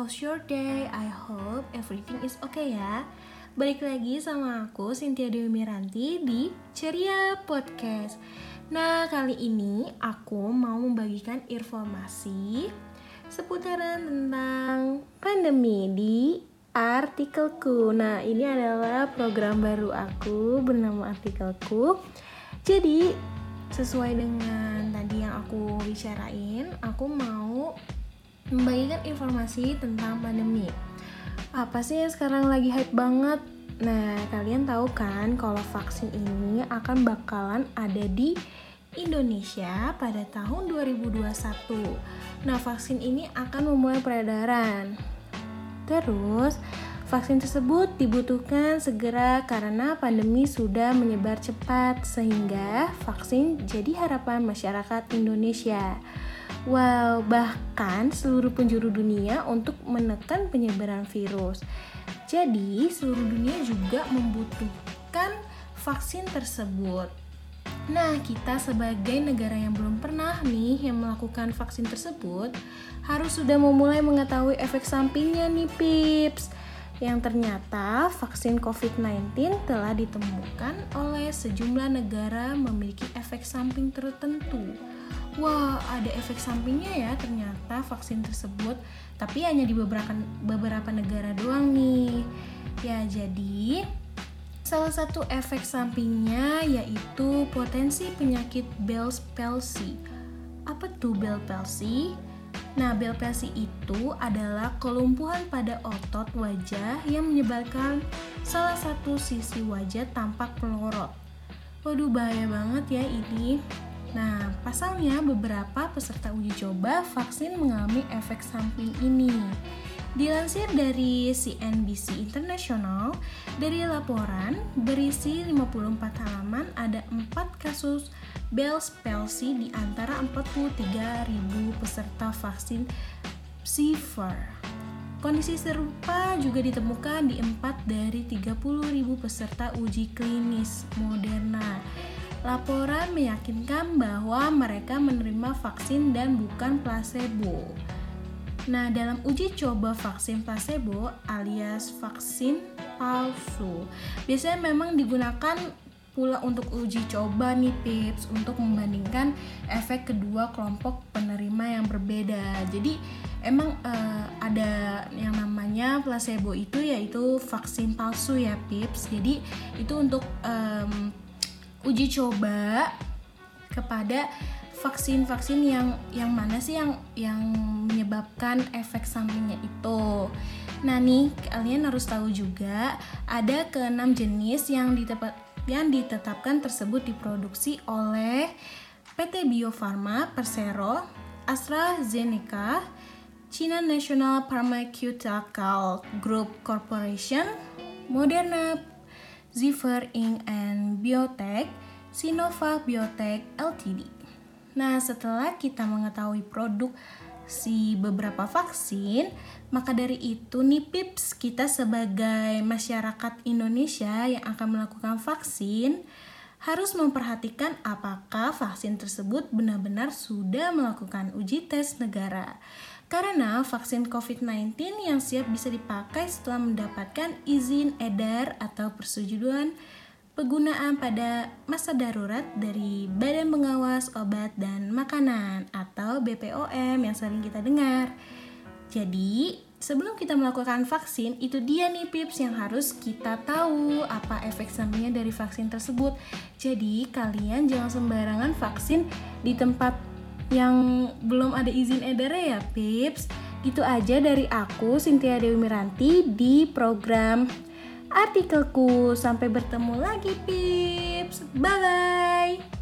how's your day? I hope everything is okay ya. Balik lagi sama aku Cynthia Dewi Miranti di Ceria Podcast. Nah, kali ini aku mau membagikan informasi seputaran tentang pandemi di artikelku. Nah, ini adalah program baru aku bernama artikelku. Jadi, sesuai dengan tadi yang aku bicarain, aku mau membagikan informasi tentang pandemi. Apa sih yang sekarang lagi hype banget? Nah, kalian tahu kan kalau vaksin ini akan bakalan ada di Indonesia pada tahun 2021. Nah, vaksin ini akan memulai peredaran. Terus, vaksin tersebut dibutuhkan segera karena pandemi sudah menyebar cepat sehingga vaksin jadi harapan masyarakat Indonesia. Wow, bahkan seluruh penjuru dunia untuk menekan penyebaran virus. Jadi, seluruh dunia juga membutuhkan vaksin tersebut. Nah, kita sebagai negara yang belum pernah nih yang melakukan vaksin tersebut harus sudah memulai mengetahui efek sampingnya nih, Pips. Yang ternyata vaksin COVID-19 telah ditemukan oleh sejumlah negara memiliki efek samping tertentu wah ada efek sampingnya ya ternyata vaksin tersebut tapi hanya di beberapa beberapa negara doang nih ya jadi salah satu efek sampingnya yaitu potensi penyakit Bell's palsy apa tuh Bell's palsy Nah, Bell palsy itu adalah kelumpuhan pada otot wajah yang menyebabkan salah satu sisi wajah tampak pelorot. Waduh, bahaya banget ya ini. Nah, pasalnya beberapa peserta uji coba vaksin mengalami efek samping ini. Dilansir dari CNBC International, dari laporan berisi 54 halaman ada 4 kasus Bell's palsy di antara 43.000 peserta vaksin Pfizer. Kondisi serupa juga ditemukan di 4 dari 30.000 peserta uji klinis Moderna Laporan meyakinkan bahwa mereka menerima vaksin dan bukan placebo. Nah, dalam uji coba vaksin placebo alias vaksin palsu, biasanya memang digunakan pula untuk uji coba nih pips untuk membandingkan efek kedua kelompok penerima yang berbeda. Jadi emang uh, ada yang namanya placebo itu yaitu vaksin palsu ya pips. Jadi itu untuk um, uji coba kepada vaksin-vaksin yang yang mana sih yang yang menyebabkan efek sampingnya itu. Nah nih kalian harus tahu juga ada keenam jenis yang ditetap, yang ditetapkan tersebut diproduksi oleh PT Bio Farma, Persero, AstraZeneca, China National Pharmaceutical Group Corporation, Moderna, Ziffer Inc. and Biotech, Sinovac Biotech Ltd. Nah, setelah kita mengetahui produk si beberapa vaksin, maka dari itu nih Pips, kita sebagai masyarakat Indonesia yang akan melakukan vaksin harus memperhatikan apakah vaksin tersebut benar-benar sudah melakukan uji tes negara. Karena vaksin COVID-19 yang siap bisa dipakai setelah mendapatkan izin edar atau persetujuan penggunaan pada masa darurat dari Badan Pengawas Obat dan Makanan atau BPOM yang sering kita dengar. Jadi, sebelum kita melakukan vaksin, itu dia nih pips yang harus kita tahu apa efek sampingnya dari vaksin tersebut. Jadi, kalian jangan sembarangan vaksin di tempat yang belum ada izin edar ya Pips? Gitu aja dari aku Cynthia Dewi Miranti di program artikelku. Sampai bertemu lagi Pips. Bye bye